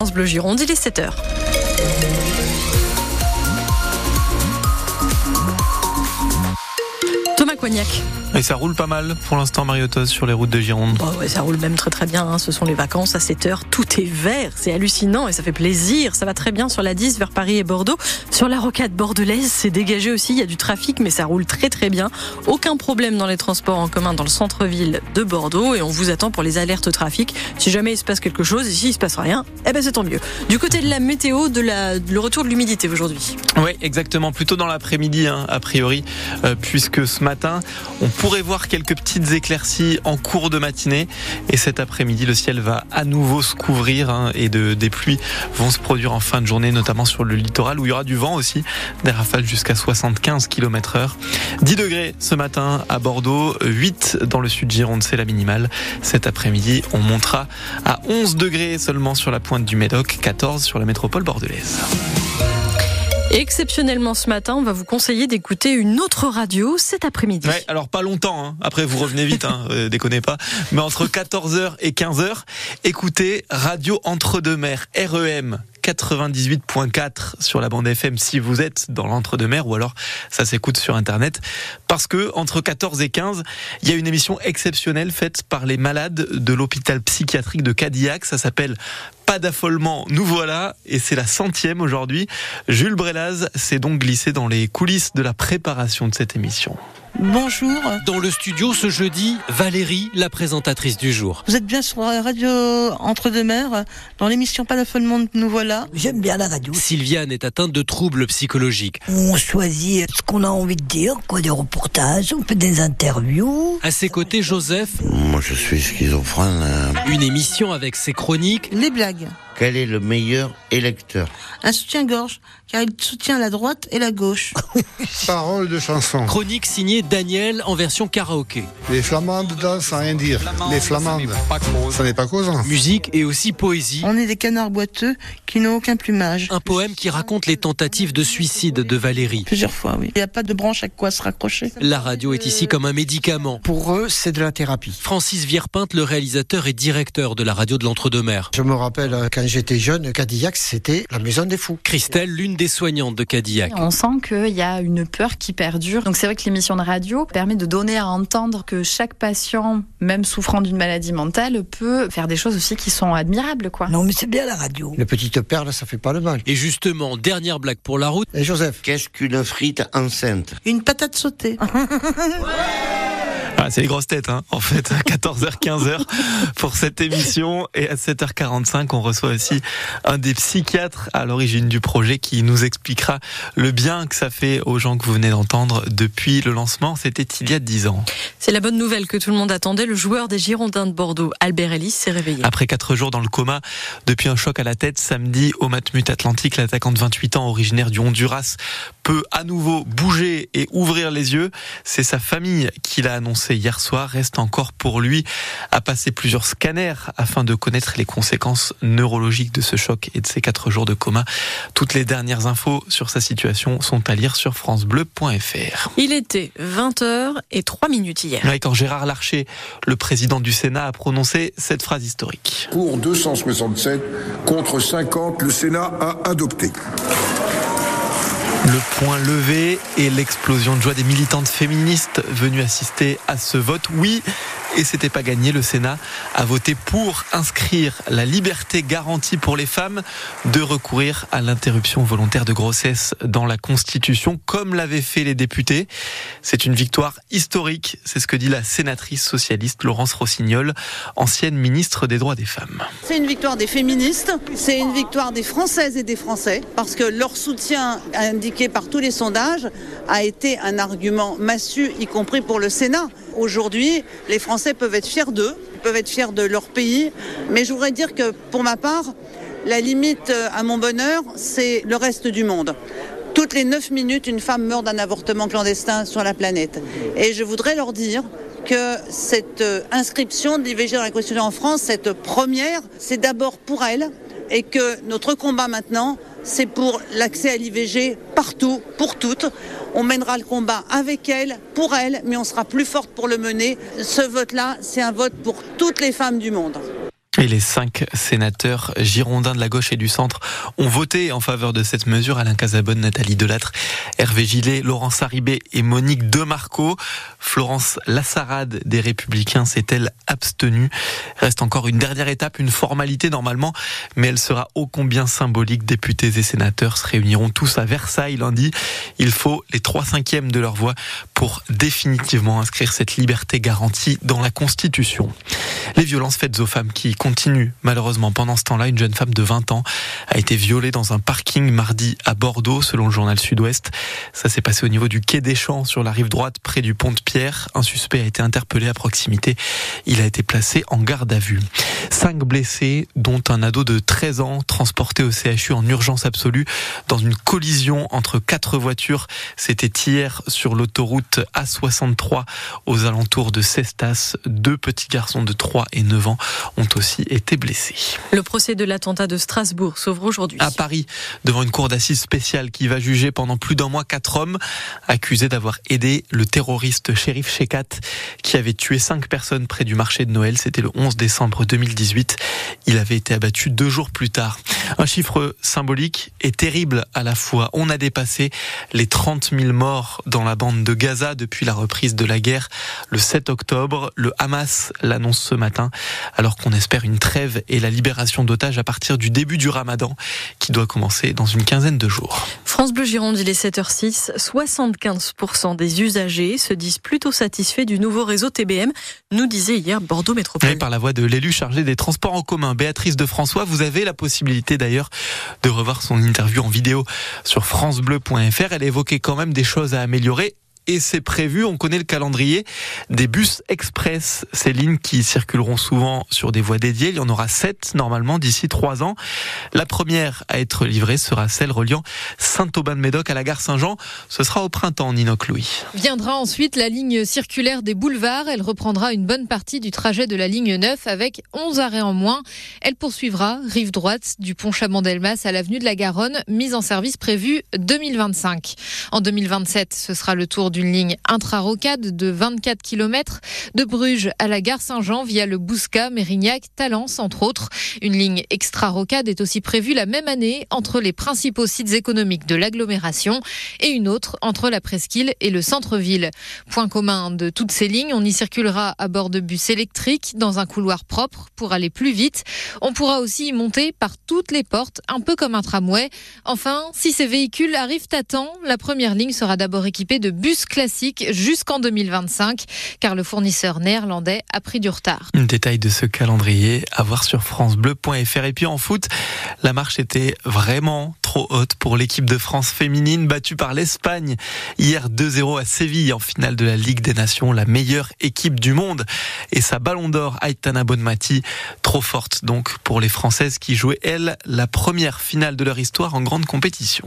France Bleu Gironde, il est 7h. Thomas Cognac. Et ça roule pas mal pour l'instant, Mariotos, sur les routes de Gironde. Oh ouais, ça roule même très très bien. hein. Ce sont les vacances à 7 heures. Tout est vert. C'est hallucinant et ça fait plaisir. Ça va très bien sur la 10 vers Paris et Bordeaux. Sur la rocade bordelaise, c'est dégagé aussi. Il y a du trafic, mais ça roule très très bien. Aucun problème dans les transports en commun dans le centre-ville de Bordeaux. Et on vous attend pour les alertes trafic. Si jamais il se passe quelque chose, et s'il se passe rien, eh ben c'est tant mieux. Du côté de la météo, de la, le retour de l'humidité aujourd'hui. Oui, exactement. Plutôt dans l'après-midi, hein, a priori, euh, puisque ce matin, on pourrait voir quelques petites éclaircies en cours de matinée. Et cet après-midi, le ciel va à nouveau se couvrir hein, et de, des pluies vont se produire en fin de journée, notamment sur le littoral où il y aura du vent aussi, des rafales jusqu'à 75 km heure. 10 degrés ce matin à Bordeaux, 8 dans le sud Gironde, c'est la minimale. Cet après-midi, on montera à 11 degrés seulement sur la pointe du Médoc, 14 sur la métropole bordelaise. Et exceptionnellement ce matin, on va vous conseiller d'écouter une autre radio cet après-midi. Ouais, alors pas longtemps, hein. après vous revenez vite, hein, euh, déconnez pas, mais entre 14h et 15h, écoutez Radio Entre-deux-Mers, REM 98.4 sur la bande FM si vous êtes dans l'entre-deux-mer ou alors ça s'écoute sur internet parce que entre 14 et 15 il y a une émission exceptionnelle faite par les malades de l'hôpital psychiatrique de Cadillac ça s'appelle pas d'affolement, nous voilà, et c'est la centième aujourd'hui. Jules Brelaz s'est donc glissé dans les coulisses de la préparation de cette émission. Bonjour, Dans le studio ce jeudi, Valérie, la présentatrice du jour. vous êtes bien sur la radio Entre-deux-Mers, dans l'émission Pas d'affolement, nous voilà. J'aime bien la radio. Sylviane est atteinte de troubles psychologiques. On choisit ce qu'on a envie de dire, quoi, des reportages, on fait des interviews. À ses côtés, Joseph, Moi, je suis schizophrène. euh. une émission avec ses chroniques. Les blagues. Quel est le meilleur électeur? Un soutien-gorge, car il soutient la droite et la gauche. Paroles de chansons. Chronique signée Daniel en version karaoké. Les flamandes dansent sans rien dire. Les flamandes, ça n'est pas causant. Musique et aussi poésie. On est des canards boiteux qui n'ont aucun plumage. Un poème qui raconte les tentatives de suicide de Valérie. Plusieurs fois, oui. Il n'y a pas de branche à quoi se raccrocher. La radio est ici comme un médicament. Pour eux, c'est de la thérapie. Francis Vierpinte, le réalisateur et directeur de la radio de l'Entre-deux-Mers. Je me rappelle euh, quand j'étais jeune, Cadillac, c'était la maison des fous. Christelle, l'une des soignantes de Cadillac. On sent qu'il y a une peur qui perdure. Donc c'est vrai que l'émission de radio permet de donner à entendre que chaque patient, même souffrant d'une maladie mentale, peut faire des choses aussi qui sont admirables, quoi. Non, mais c'est bien la radio. Une petite perle, ça fait pas de mal. Et justement, dernière blague pour la route. Et Joseph, Qu'est-ce qu'une frite enceinte? Une patate sautée. Ah, c'est les grosses têtes, hein, en fait, à 14h, 15h pour cette émission. Et à 7h45, on reçoit aussi un des psychiatres à l'origine du projet qui nous expliquera le bien que ça fait aux gens que vous venez d'entendre depuis le lancement. C'était il y a 10 ans. C'est la bonne nouvelle que tout le monde attendait. Le joueur des Girondins de Bordeaux, Albert Ellis, s'est réveillé. Après 4 jours dans le coma, depuis un choc à la tête samedi au Matmut Atlantique, l'attaquant de 28 ans originaire du Honduras peut à nouveau bouger et ouvrir les yeux. C'est sa famille qui l'a annoncé hier soir. Reste encore pour lui à passer plusieurs scanners afin de connaître les conséquences neurologiques de ce choc et de ces 4 jours de coma. Toutes les dernières infos sur sa situation sont à lire sur francebleu.fr. Il était 20h et 3 minutes hier. Ouais, quand Gérard Larcher, le président du Sénat, a prononcé cette phrase historique. Pour 267 contre 50, le Sénat a adopté. Le point levé et l'explosion de joie des militantes féministes venues assister à ce vote. Oui, et c'était pas gagné. Le Sénat a voté pour inscrire la liberté garantie pour les femmes de recourir à l'interruption volontaire de grossesse dans la Constitution, comme l'avaient fait les députés. C'est une victoire historique. C'est ce que dit la sénatrice socialiste Laurence Rossignol, ancienne ministre des droits des femmes. C'est une victoire des féministes, c'est une victoire des Françaises et des Français, parce que leur soutien indiqué par tous les sondages a été un argument massu, y compris pour le Sénat. Aujourd'hui, les Français peuvent être fiers d'eux, peuvent être fiers de leur pays, mais je voudrais dire que pour ma part, la limite à mon bonheur, c'est le reste du monde. Toutes les 9 minutes, une femme meurt d'un avortement clandestin sur la planète. Et je voudrais leur dire que cette euh, inscription de l'IVG dans la Constitution en France, cette première, c'est d'abord pour elle et que notre combat maintenant, c'est pour l'accès à l'IVG partout, pour toutes. On mènera le combat avec elle, pour elle, mais on sera plus forte pour le mener. Ce vote-là, c'est un vote pour toutes les femmes du monde. Et les cinq sénateurs girondins de la gauche et du centre ont voté en faveur de cette mesure. Alain Casabonne, Nathalie Delattre, Hervé Gillet, Laurence Haribé et Monique Demarco. Florence Lassarade des Républicains s'est-elle abstenue? Reste encore une dernière étape, une formalité normalement, mais elle sera ô combien symbolique? Députés et sénateurs se réuniront tous à Versailles lundi. Il faut les trois cinquièmes de leur voix pour définitivement inscrire cette liberté garantie dans la Constitution. Les violences faites aux femmes qui malheureusement pendant ce temps-là. Une jeune femme de 20 ans a été violée dans un parking mardi à Bordeaux, selon le journal Sud-Ouest. Ça s'est passé au niveau du quai des Champs, sur la rive droite, près du pont de Pierre. Un suspect a été interpellé à proximité. Il a été placé en garde à vue. Cinq blessés, dont un ado de 13 ans transporté au CHU en urgence absolue dans une collision entre quatre voitures. C'était hier sur l'autoroute A63 aux alentours de Cestas. Deux petits garçons de 3 et 9 ans ont aussi été blessés. Le procès de l'attentat de Strasbourg s'ouvre aujourd'hui. À Paris, devant une cour d'assises spéciale qui va juger pendant plus d'un mois quatre hommes accusés d'avoir aidé le terroriste shérif Shekat qui avait tué cinq personnes près du marché de Noël. C'était le 11 décembre 2018. Il avait été abattu deux jours plus tard. Un chiffre symbolique et terrible à la fois. On a dépassé les 30 000 morts dans la bande de Gaza depuis la reprise de la guerre le 7 octobre. Le Hamas l'annonce ce matin, alors qu'on espère une trêve et la libération d'otages à partir du début du ramadan, qui doit commencer dans une quinzaine de jours. France Bleu Gironde, il est 7h06. 75% des usagers se disent plutôt satisfaits du nouveau réseau TBM, nous disait hier Bordeaux Métropole. Et par la voix de l'élu chargé des transports en commun, Béatrice de François, vous avez la possibilité d'ailleurs de revoir son interview en vidéo sur francebleu.fr. Elle évoquait quand même des choses à améliorer et c'est prévu. On connaît le calendrier des bus express, ces lignes qui circuleront souvent sur des voies dédiées. Il y en aura sept normalement d'ici trois ans. La première à être livrée sera celle reliant Saint-Aubin-de-Médoc à la gare Saint-Jean. Ce sera au printemps, Ninoc Louis. Viendra ensuite la ligne circulaire des boulevards. Elle reprendra une bonne partie du trajet de la ligne 9 avec 11 arrêts en moins. Elle poursuivra rive droite du pont Chabandelmas à l'avenue de la Garonne, mise en service prévue 2025. En 2027, ce sera le tour du une ligne intra-rocade de 24 km de Bruges à la gare Saint-Jean via le Bouscat, Mérignac, Talence, entre autres. Une ligne extra-rocade est aussi prévue la même année entre les principaux sites économiques de l'agglomération et une autre entre la presqu'île et le centre-ville. Point commun de toutes ces lignes, on y circulera à bord de bus électriques dans un couloir propre pour aller plus vite. On pourra aussi y monter par toutes les portes, un peu comme un tramway. Enfin, si ces véhicules arrivent à temps, la première ligne sera d'abord équipée de bus classique jusqu'en 2025, car le fournisseur néerlandais a pris du retard. Détail de ce calendrier à voir sur francebleu.fr. Et puis en foot, la marche était vraiment trop haute pour l'équipe de France féminine, battue par l'Espagne hier 2-0 à Séville en finale de la Ligue des Nations, la meilleure équipe du monde. Et sa ballon d'or, Aitana Bonmati, trop forte donc pour les Françaises qui jouaient, elles, la première finale de leur histoire en grande compétition.